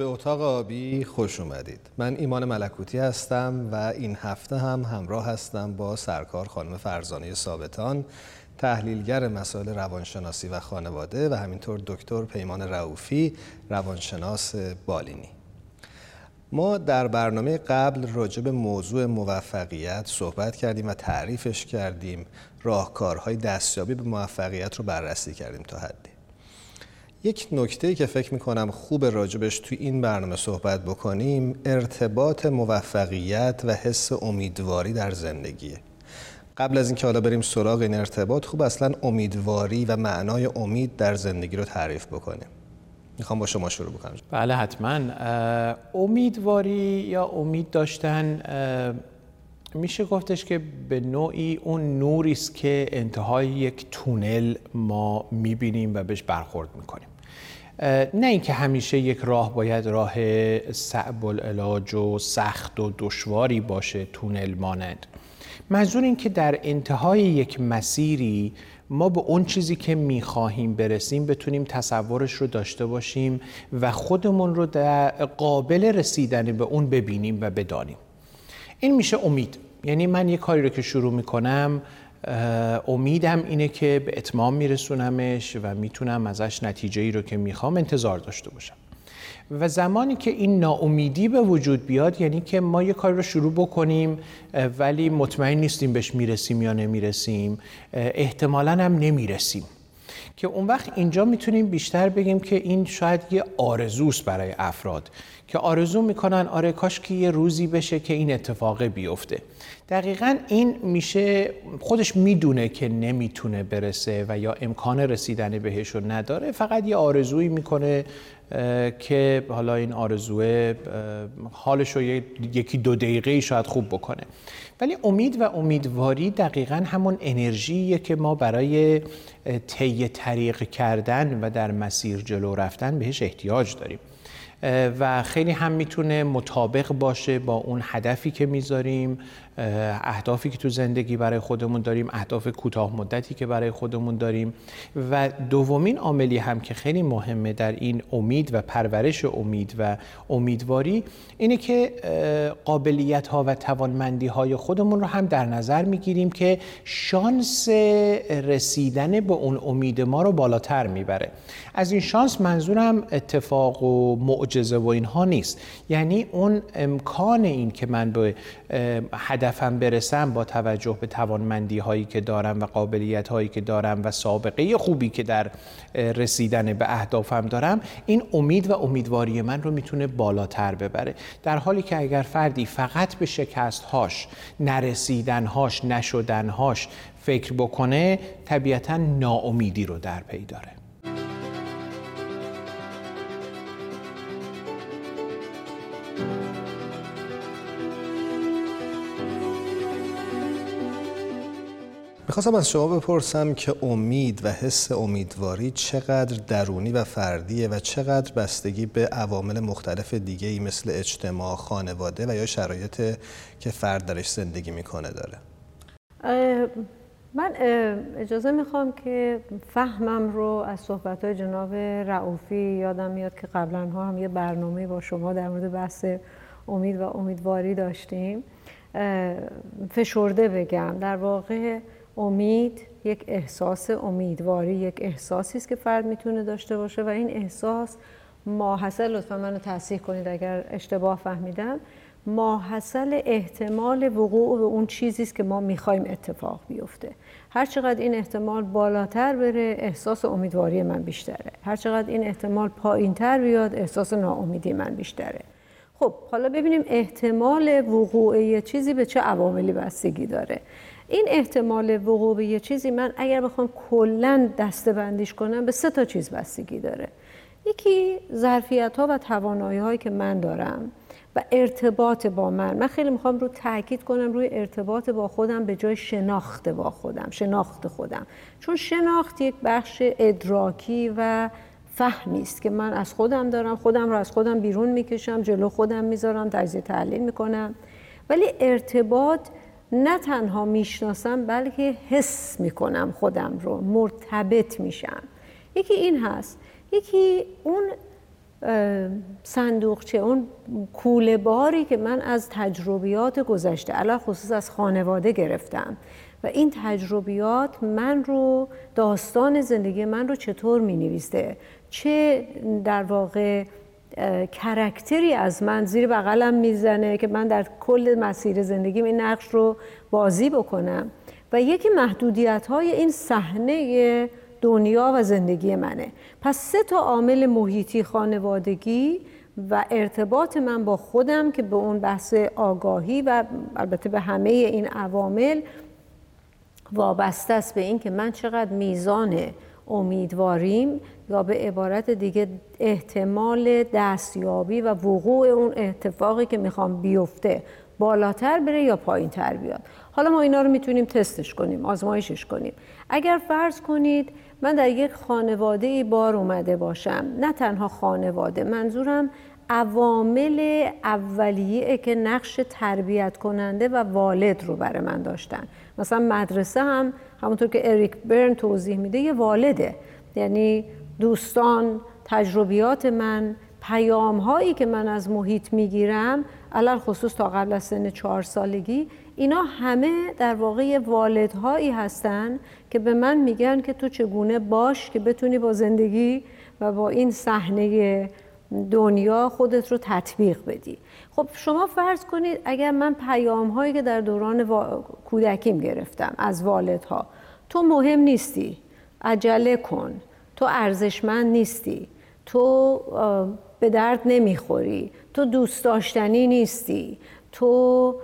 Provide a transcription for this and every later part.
به اتاق آبی خوش اومدید. من ایمان ملکوتی هستم و این هفته هم همراه هستم با سرکار خانم فرزانه ثابتان تحلیلگر مسائل روانشناسی و خانواده و همینطور دکتر پیمان رعوفی روانشناس بالینی. ما در برنامه قبل راجع به موضوع موفقیت صحبت کردیم و تعریفش کردیم. راهکارهای دستیابی به موفقیت رو بررسی کردیم تا حدی. یک نکته که فکر می‌کنم خوب راجبش توی این برنامه صحبت بکنیم ارتباط موفقیت و حس امیدواری در زندگیه. قبل از اینکه حالا بریم سراغ این ارتباط خوب اصلا امیدواری و معنای امید در زندگی رو تعریف بکنیم. می‌خوام با شما شروع بکنم. بله حتما. امیدواری یا امید داشتن میشه گفتش که به نوعی اون نوری که انتهای یک تونل ما می‌بینیم و بهش برخورد می‌کنیم. نه اینکه همیشه یک راه باید راه صعب العلاج و سخت و دشواری باشه تونل مانند منظور این که در انتهای یک مسیری ما به اون چیزی که می‌خواهیم برسیم بتونیم تصورش رو داشته باشیم و خودمون رو در قابل رسیدن به اون ببینیم و بدانیم. این میشه امید. یعنی من یه کاری رو که شروع می‌کنم امیدم اینه که به اتمام میرسونمش و می‌تونم ازش نتیجه ای رو که می‌خوام انتظار داشته باشم. و زمانی که این ناامیدی به وجود بیاد یعنی که ما یه کاری رو شروع بکنیم ولی مطمئن نیستیم بهش می‌رسیم یا نمی‌رسیم احتمالا هم نمی‌رسیم. که اون وقت اینجا می‌تونیم بیشتر بگیم که این شاید یه آرزوست برای افراد که آرزو می‌کنن آره کاش که یه روزی بشه که این اتفاق بیفته. دقیقا این میشه خودش می‌دونه که نمی‌تونه برسه و یا امکان رسیدن بهش رو نداره فقط یه آرزویی می‌کنه که حالا این آرزوه حالش رو یکی دو دقیقه شاید خوب بکنه. ولی امید و امیدواری دقیقا همون انرژیه که ما برای طی طریق کردن و در مسیر جلو رفتن بهش احتیاج داریم. و خیلی هم می‌تونه مطابق باشه با اون هدفی که می‌ذاریم. اهدافی که تو زندگی برای خودمون داریم اهداف کوتاه مدتی که برای خودمون داریم. و دومین عاملی هم که خیلی مهمه در این امید و پرورش امید و امیدواری اینه که قابلیت ها و توانمندی های خودمون رو هم در نظر می‌گیریم که شانس رسیدن به اون امید ما رو بالاتر می‌بره. از این شانس منظورم اتفاق و معجزه و اینها نیست. یعنی اون امکان این که من به هدفم برسم با توجه به توانمندی هایی که دارم و قابلیت هایی که دارم و سابقه خوبی که در رسیدن به اهدافم دارم این امید و امیدواری من رو می‌تونه بالاتر ببره. در حالی که اگر فردی فقط به شکست هاش نرسیدن هاش نشدن هاش فکر بکنه طبیعتا ناامیدی رو در پی داره. می‌خواستم از شما بپرسم که امید و حس امیدواری چقدر درونی و فردیه و چقدر بستگی به عوامل مختلف دیگه ای مثل اجتماع، خانواده و یا شرایط که فرد درش زندگی می‌کنه داره؟ من اجازه می‌خوام که فهمم رو از صحبت های جناب رعوفی یادم میاد که قبلا ها هم یه برنامه با شما در مورد بحث امید و امیدواری داشتیم. فشرده بگم. در واقع امید یک احساس امیدواری یک احساسی است که فرد می‌تونه داشته باشه و این احساس ماحصل لطفا منو تصحیح کنید اگر اشتباه فهمیدم ماحصل احتمال وقوع به اون چیزی است که ما می‌خوایم اتفاق بیفته. هر چقدر این احتمال بالاتر بره احساس امیدواری من بیشتره. هر چقدر این احتمال پایینتر بیاد احساس ناامیدی من بیشتره. خب حالا ببینیم احتمال وقوع یه چیزی به چه عواملی بستگی داره. این احتمال وقوع به یه چیزی من اگر بخوام کلا دسته بندیش کنم به سه تا چیز بستگی داره. یکی ظرفیت ها و توانایی هایی که من دارم و ارتباط با من. من خیلی می‌خوام رو تاکید کنم روی ارتباط با خودم به جای شناخت با خودم شناخت خودم. چون شناخت یک بخش ادراکی و فهمی است که من از خودم دارم خودم رو از خودم بیرون می‌کشم جلو خودم می‌ذارم تجزیه تحلیل می‌کنم. ولی ارتباط نه تنها می‌شناسم بلکه حس می‌کنم خودم رو مرتبط میشم. یکی این هست. یکی اون صندوقچه اون کوله باری که من از تجربیات گذشته علا خصوص از خانواده گرفتم. و این تجربیات من رو داستان زندگی من رو چطور می نویسته چه در واقع کرکتری از من زیر بغلم می‌زنه که من در کل مسیر زندگیم این نقش رو بازی بکنم. و یکی محدودیت های این صحنه دنیا و زندگی منه. پس سه تا عامل محیطی خانوادگی و ارتباط من با خودم که به اون بحث آگاهی و البته به همه این عوامل وابسته است به اینکه من چقدر میزان امیدواریم یا به عبارت دیگه احتمال دستیابی و وقوع اون اتفاقی که می‌خوام بیفته بالاتر بره یا پایین تر بیاد. حالا ما اینا رو می‌تونیم تستش کنیم آزمایشش کنیم. اگر فرض کنید من در یک خانواده ای بار اومده باشم نه تنها خانواده منظورم عوامل اولیه که نقش تربیت کننده و والد رو برای من داشتن. مثلا مدرسه هم همونطور که اریک برن توضیح میده یه والده. یعنی دوستان تجربیات من پیام هایی که من از محیط می‌گیرم علال خصوص تا قبل از سن چهار سالگی اینا همه در واقع والدهایی هستن که به من میگن که تو چگونه باش که بتونی با زندگی و با این صحنه دنیا خودت رو تطبیق بدی. خب شما فرض کنید اگر من پیام هایی که در دوران کودکیم گرفتم از والدها تو مهم نیستی عجله کن. تو ارزشمند نیستی. تو به درد نمی‌خوری. تو دوست داشتنی نیستی. تو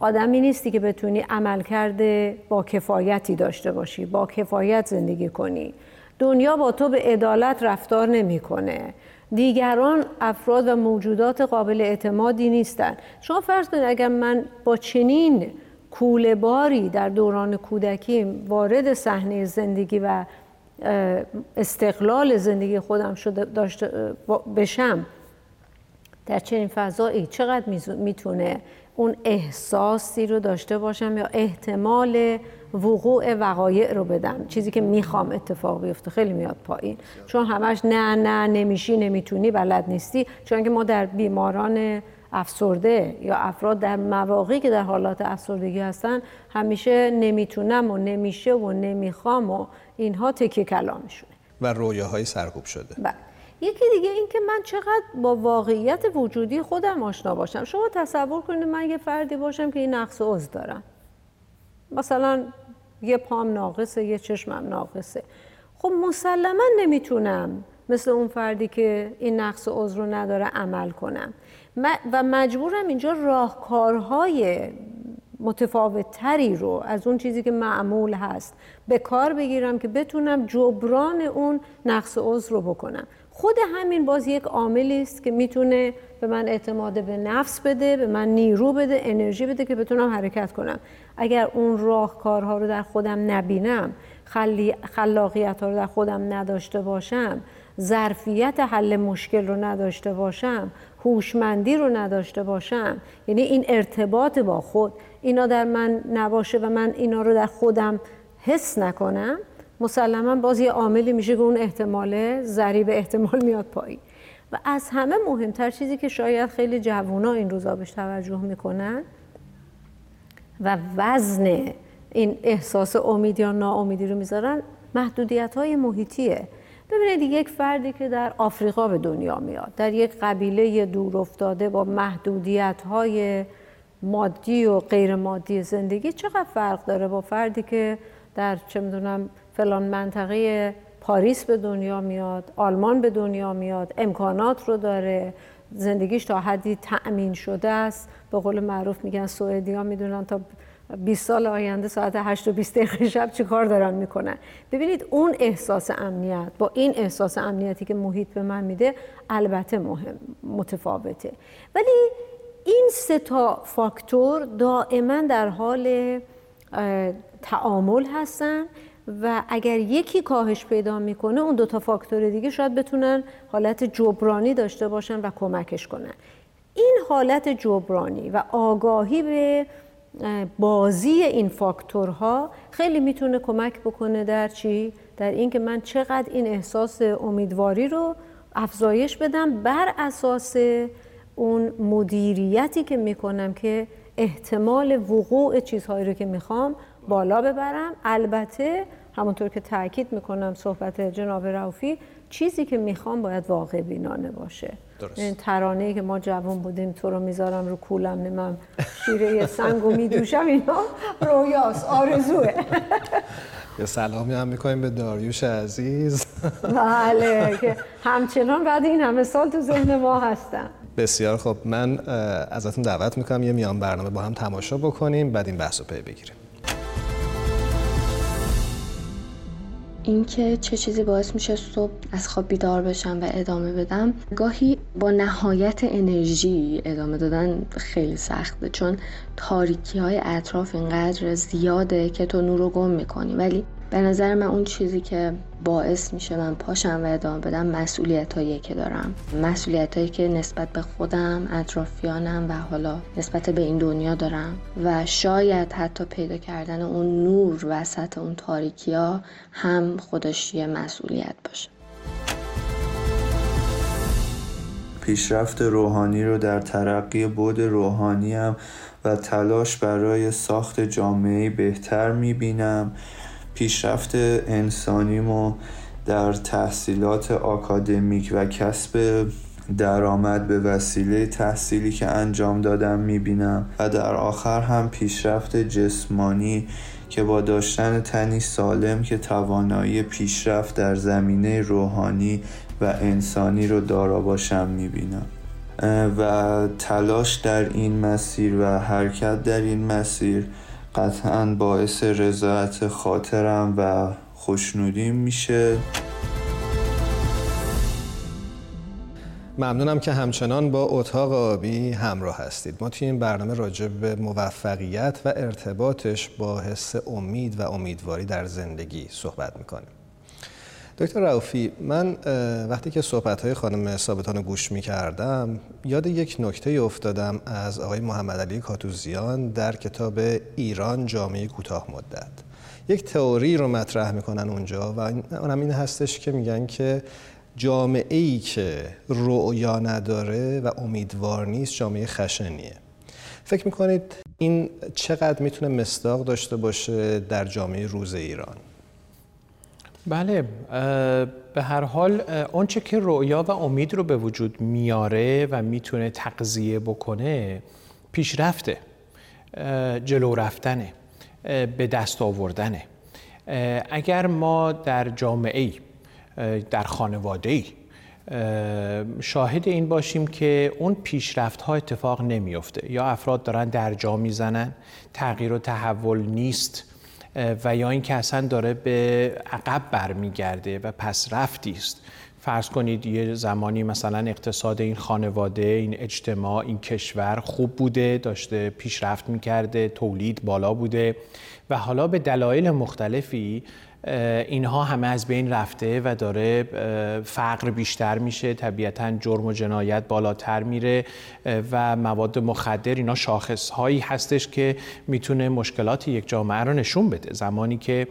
آدمی نیستی که بتونی عمل کرده با کفایتی داشته باشی با کفایت زندگی کنی. دنیا با تو به عدالت رفتار نمی‌کنه. دیگران افراد و موجودات قابل اعتمادی نیستند شما فرض کنید اگر من با چنین کوله باری در دوران کودکیم وارد صحنه زندگی و استقلال زندگی خودم شده داشته بشم در چنین فضایی چقدر می‌تونه اون احساسی رو داشته باشم یا احتمال وقوع وقایع رو بدم. چیزی که می‌خوام اتفاق بیفته خیلی میاد پایین. چون همش نه نه نمیشی نمی‌تونی بلد نیستی. چون که ما در بیماران افسرده یا افراد در مواقعی که در حالات افسردگی هستن همیشه نمی‌تونم و نمیشه و نمی‌خوام و اینها تکیه کلامشونه و رویاهای سرکوب شده. بله. یکی دیگه این که من چقدر با واقعیت وجودی خودم آشنا باشم. شما تصور کنید من یه فردی باشم که این نقص عضو دارم. مثلا یه پام ناقصه یه چشمم ناقصه. خب مسلما نمی‌تونم مثل اون فردی که این نقص عضو رو نداره عمل کنم. و مجبورم اینجا راهکارهای متفاوت تری رو از اون چیزی که معمول هست به کار بگیرم که بتونم جبران اون نقص عضو رو بکنم. خود همین باز یک عاملی است که می‌تونه به من اعتماد به نفس بده به من نیرو بده انرژی بده که بتونم حرکت کنم. اگر اون راهکارها رو در خودم نبینم خلاقیت ها رو در خودم نداشته باشم ظرفیت حل مشکل رو نداشته باشم هوشمندی رو نداشته باشم یعنی این ارتباط با خود اینا در من نباشه و من اینا رو در خودم حس نکنم مسلما باز یه عاملی میشه که اون احتماله ضریب احتمال میاد پایین. و از همه مهمتر چیزی که شاید خیلی جوونا این روزا بهش توجه می‌کنن و وزن این احساس امید یا ناامیدی رو می‌ذارن محدودیت های محیطیه. ببینید یک فردی که در آفریقا به دنیا میاد در یک قبیله دور افتاده با محدودیت های مادی و غیر مادی زندگی چقدر فرق داره با فردی که در چه می‌دونم فلان منطقه پاریس به دنیا میاد آلمان به دنیا میاد امکانات رو داره. زندگیش تا حدی تأمین شده است. به قول معروف میگن سوئدی ها می‌دونن تا 20 سال آینده ساعت 8 و 20 دقیقه شب چی کار دارن می‌کنن. ببینید اون احساس امنیت با این احساس امنیتی که محیط به من میده البته مهم متفاوته. ولی این سه تا فاکتور دائما در حال تعامل هستن و اگر یکی کاهش پیدا می‌کنه اون دو تا فاکتور دیگه شاید بتونن حالت جبرانی داشته باشن و کمکش کنن این حالت جبرانی و آگاهی به بازی این فاکتورها خیلی می‌تونه کمک بکنه در چی؟ در اینکه من چقدر این احساس امیدواری رو افزایش بدم بر اساس اون مدیریتی که می‌کنم که احتمال وقوع چیزهایی رو که می‌خوام بالا ببرم. البته همونطور که تاکید می‌کنم صحبت جناب روفی چیزی که می‌خوام باید واقع بینانه باشه. درست. این ترانه که ما جوان بودیم تو رو می‌ذارم رو کولم نمم شیره سنگ و میدوشم اینا رویاست آرزوه. یه سلامی هم می‌کنیم به داریوش عزیز. بله که همچنان بعد این همه سال تو ذهن ما هستن. بسیار خب من ازتون دعوت می‌کنم یه میان برنامه با هم تماشا بکنیم بعد این بحث رو پی بگیریم. اینکه چه چیزی باعث میشه صبح از خواب بیدار بشم و ادامه بدم گاهی با نهایت انرژی ادامه دادن خیلی سخته چون تاریکی های اطراف اینقدر زیاده که تو نور رو گم می‌کنی. ولی به نظر من اون چیزی که باعث میشه من پاشم و ادامه بدم مسئولیت هایی که دارم. مسئولیت هایی که نسبت به خودم اطرافیانم و حالا نسبت به این دنیا دارم. و شاید حتی پیدا کردن اون نور وسط اون تاریکی ها هم خودش یه مسئولیت باشه. پیشرفت روحانی رو در ترقی بود روحانی هم و تلاش برای ساخت جامعه بهتر می‌بینم. پیشرفت انسانیمو در تحصیلات آکادمیک و کسب درآمد به وسیله تحصیلی که انجام دادم می‌بینم و در آخر هم پیشرفت جسمانی که با داشتن تنی سالم که توانایی پیشرفت در زمینه روحانی و انسانی رو دارا باشم می‌بینم. و تلاش در این مسیر و حرکت در این مسیر قطعا باعث رضایت خاطرم و خوشنودیم میشه. ممنونم که همچنان با اتاق آبی همراه هستید. ما توی این برنامه راجع به موفقیت و ارتباطش با حس امید و امیدواری در زندگی صحبت می‌کنیم. دکتر رافی من وقتی که صحبت های خانم ثابتان گوش می کردم یاد یک نکته افتادم از آقای محمد علی کاتوزیان در کتاب ایران جامعه کوتاه مدت. یک تئوری رو مطرح می‌کنن اونجا و اونم این هستش که میگن که جامعه ای که رؤیا نداره و امیدوار نیست جامعه خشنیه. فکر می‌کنید این چقدر می‌تونه مصداق داشته باشه در جامعه روز ایران؟ بله به هر حال آنچه که رؤیا و امید رو به وجود میاره و می‌تونه تقضیه بکنه پیشرفته جلو رفتنه به دست آوردنه. اگر ما در جامعه در خانواده شاهد این باشیم که اون پیشرفت ها اتفاق نمیفته یا افراد دارن در جا می‌زنن تغییر و تحول نیست. و یا اینکه اصلا داره به عقب برمیگرده و پس رفتی است. فرض کنید یه زمانی مثلا اقتصاد این خانواده این اجتماع این کشور خوب بوده داشته پیشرفت می‌کرده تولید بالا بوده و حالا به دلایل مختلفی اینها همه از بین رفته و داره فقر بیشتر میشه طبیعتا جرم و جنایت بالاتر میره و مواد مخدر اینا شاخص هایی هستش که می‌تونه مشکلات یک جامعه رو نشون بده. زمانی که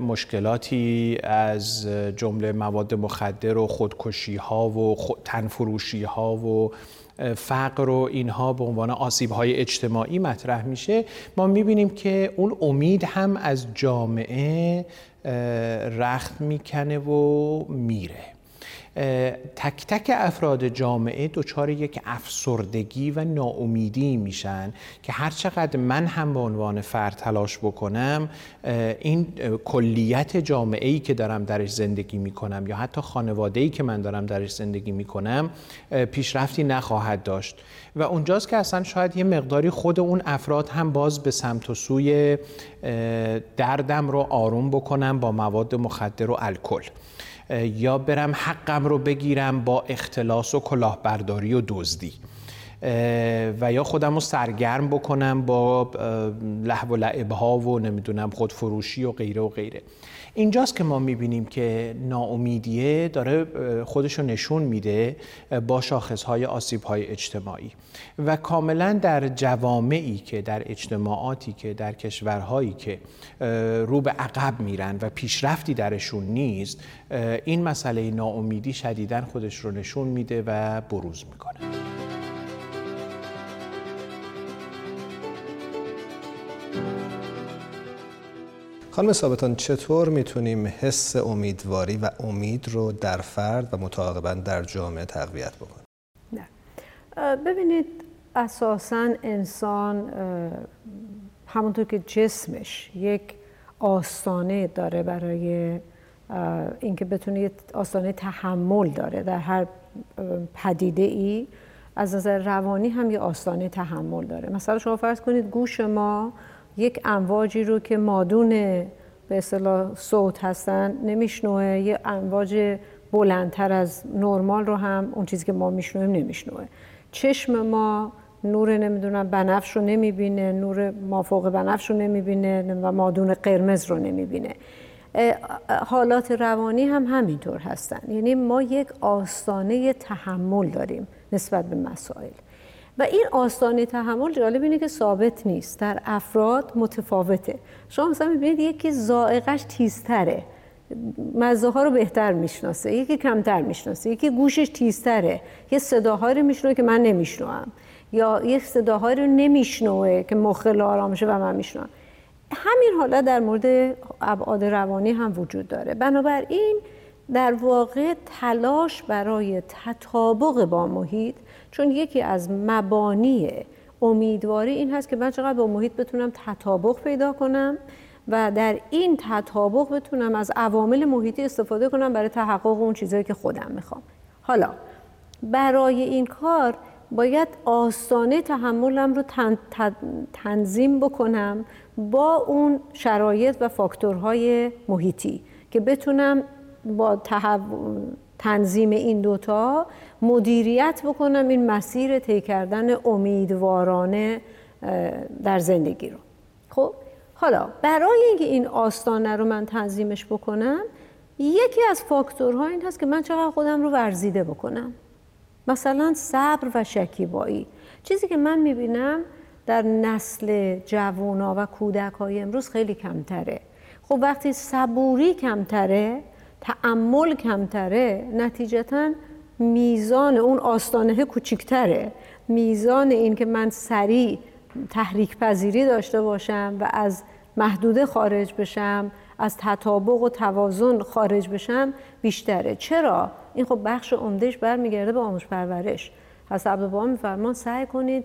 مشکلاتی از جمله مواد مخدر و خودکشی ها و تنفروشی ها و فقر و اینها به عنوان آسیب های اجتماعی مطرح میشه. ما می‌بینیم که اون امید هم از جامعه رخت می‌کنه و میره. تک تک افراد جامعه دچار یک افسردگی و ناامیدی میشن که هر چقدر من هم به عنوان فرد تلاش بکنم این کلیت جامعه ای که دارم درش زندگی می‌کنم یا حتی خانواده ای که من دارم درش زندگی می‌کنم پیشرفتی نخواهد داشت. و اونجاست که اصلا شاید یه مقداری خود اون افراد هم باز به سمت و سوی دردم رو آروم بکنم با مواد مخدر و الکل. یا برم حقم رو بگیرم با اختلاس و کلاهبرداری و دزدی. و یا خودم رو سرگرم بکنم با لحو و لعب ها و نمی‌دونم خودفروشی و غیره و غیره. اینجاست که ما می‌بینیم که ناامیدیه داره خودش رو نشون میده با شاخصهای آسیبهای اجتماعی. و کاملا در جوامعی که در اجتماعاتی که در کشورهایی که رو به عقب میرن و پیشرفتی درشون نیست این مسئله ناامیدی شدیدا خودش رو نشون میده و بروز می‌کنه. خانم ثابتان چطور می‌تونیم حس امیدواری و امید رو در فرد و متعاقبا در جامعه تقویت بکنیم؟ ببینید اساسا انسان همونطور که جسمش یک آستانه داره برای اینکه بتونه یک آستانه تحمل داره در هر پدیده ای از نظر روانی هم یه آستانه تحمل داره مثلا شما فرض کنید گوش ما یک امواجی رو که مادون به اصطلاح صوت هستن نمیشنوه یه امواج بلندتر از نرمال رو هم اون چیزی که ما میشنویم نمیشنوه. چشم ما نور نمی‌دونم بنفش رو نمی‌بینه نور مافوق بنفش رو نمی‌بینه و مادون قرمز رو نمی‌بینه. حالات روانی هم همینطور هستن. یعنی ما یک آستانه تحمل داریم نسبت به مسائل. و این آستانه تحمل جالب اینه که ثابت نیست. در افراد متفاوته. شما مثلا می‌بینید یکی زائقش تیزتره. مزه ها رو بهتر می‌شناسه یکی کمتر می‌شناسه یکی گوشش تیزتره. یه صداهایی رو میشنوه که من نمیشنوم. یا یه صداهایی رو نمیشنوه که مخل آرامشه و من میشنوم. همین حالا در مورد ابعاد روانی هم وجود داره. بنابراین در واقع تلاش برای تطابق با محیط چون یکی از مبانی امیدواری این هست که من چقدر با محیط بتونم تطابق پیدا کنم و در این تطابق بتونم از عوامل محیطی استفاده کنم برای تحقق اون چیزهایی که خودم می‌خوام. حالا برای این کار باید آستانه تحملم رو تنظیم بکنم با اون شرایط و فاکتورهای محیطی که بتونم با تنظیم این دوتا مدیریت بکنم این مسیر طی کردن امیدوارانه در زندگی رو. خب حالا برای اینکه این آستانه رو من تنظیمش بکنم یکی از فاکتورها این هست که من چقدر خودم رو ورزیده بکنم. مثلا صبر و شکیبایی. چیزی که من می‌بینم در نسل جوونا و کودک های امروز خیلی کمتره. خب وقتی صبوری کمتره تعمل کمتره نتیجتا میزان اون آستانه کوچیکتره. میزان این که من سریع تحریک پذیری داشته باشم و از محدوده خارج بشم از تطابق و توازن خارج بشم بیشتره. چرا؟ این خب بخش عمدهش برمیگرده به آموزش پرورش. حضرت عبدالبها میفرمان سعی کنید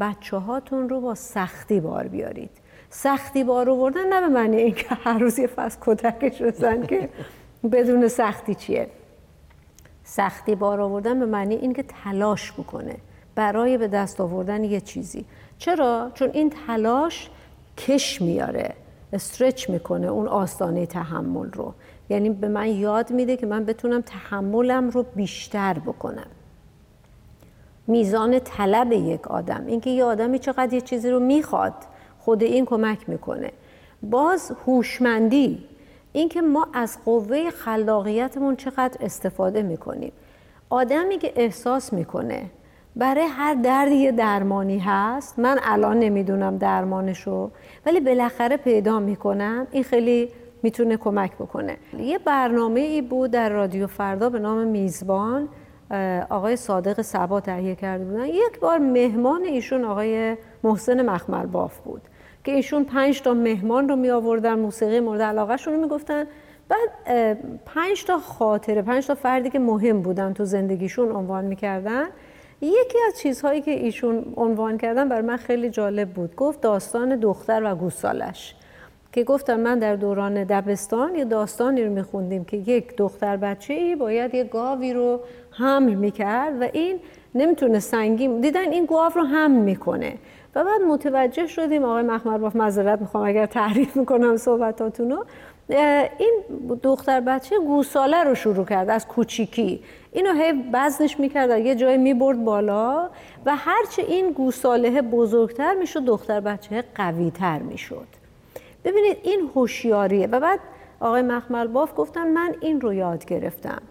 بچه هاتون رو با سختی بار بیارید. سختی بار آوردن نه به معنی اینکه هر روز یه فصل کتکش بزن که بدون سختی چیه؟ سختی بار آوردن به معنی اینکه تلاش بکنه برای به دست آوردن یه چیزی. چرا؟ چون این تلاش کش میاره استرچ می‌کنه اون آستانه تحمل رو. یعنی به من یاد میده که من بتونم تحملم رو بیشتر بکنم. میزان طلب یک آدم اینکه یه آدمی چقدر یه چیزی رو می‌خواد خود این کمک می‌کنه. باز هوشمندی اینکه ما از قوه خلاقیتمون چقدر استفاده می‌کنیم. آدمی که احساس می‌کنه برای هر دردی یه درمانی هست من الان نمی‌دونم درمانشو ولی بالاخره پیدا می‌کنم این خیلی می‌تونه کمک بکنه. یه برنامه ای بود در رادیو فردا به نام میزبان آقای صادق سبا تهیه کرده بودن. یک بار مهمان ایشون آقای محسن مخمل باف بود. که ایشون پنج تا مهمان رو می آوردن موسیقی مورد علاقه رو می گفتن بعد پنج تا خاطره پنج تا فردی که مهم بودن تو زندگیشون عنوان می‌کردن. یکی از چیزهایی که ایشون عنوان کردن بر من خیلی جالب بود. گفت داستان دختر و گوسالش. که گفتم من در دوران دبستان یه داستانی رو میخوندیم که یک دختر بچه ای باید یه گاوی رو حمل می‌کرد و این نمی‌تونه سنگین دیدن این گاو رو حمل می‌کنه. و بعد متوجه شدیم آقای مخمر باف معذرت می‌خوام اگر تعریف می‌کنم صحبتاتونو این دختر بچه گوساله رو شروع کرد از کوچیکی. اینو هی بزنش می‌کرد یه جای می‌برد بالا و هرچه این گوساله بزرگتر می‌شد دختر بچه قویتر می‌شد. ببینید این هوشیاریه. و بعد آقای مخمل باف گفتن من این رو یاد گرفتم.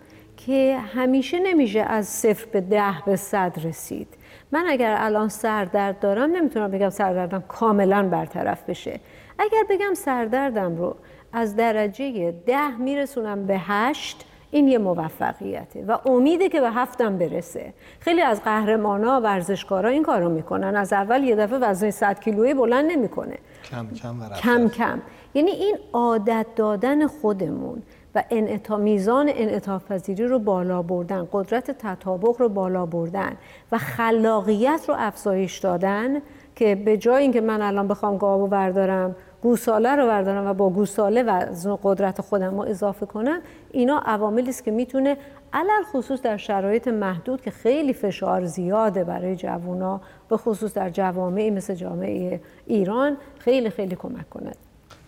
که همیشه نمیشه از صفر به ده به صد رسید. من اگر الان سردرد دارم نمی‌تونم بگم سردردم کاملا برطرف بشه. اگر بگم سردردم رو از درجه ده میرسونم به هشت این یه موفقیته و امیده که به هفتم برسه. خیلی از قهرمانا ورزشکارا این کارو می‌کنن. از اول یه دفعه وزن 100 کیلویی بلند نمی‌کنه. کم کم و کم کم. یعنی این عادت دادن خودمون و انعطا میزان انعطاف پذیری رو بالا بردن قدرت تطابق رو بالا بردن و خلاقیت رو افزایش دادن که به جای اینکه من الان بخوام گاو بردارم گوساله رو بردارم و با گوساله و قدرت خودم رو اضافه کنم اینا عواملی است که می‌تونه علل خصوص در شرایط محدود که خیلی فشار زیاده برای جوونا به خصوص در جوامعی مثل جامعه ایران خیلی خیلی کمک کند.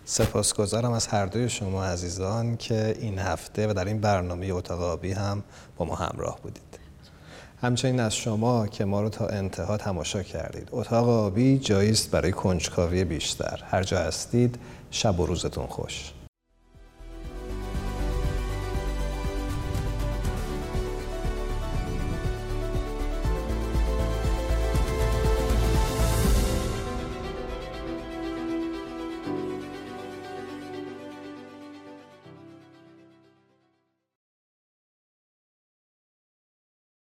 سپاسگزارم از هر دوی شما عزیزان که این هفته و در این برنامه اتاق آبی هم با ما همراه بودید. همچنین از شما که ما رو تا انتها تماشا کردید. اتاق آبی جاییست برای کنجکاوی بیشتر. هر جا هستید شب و روزتون خوش.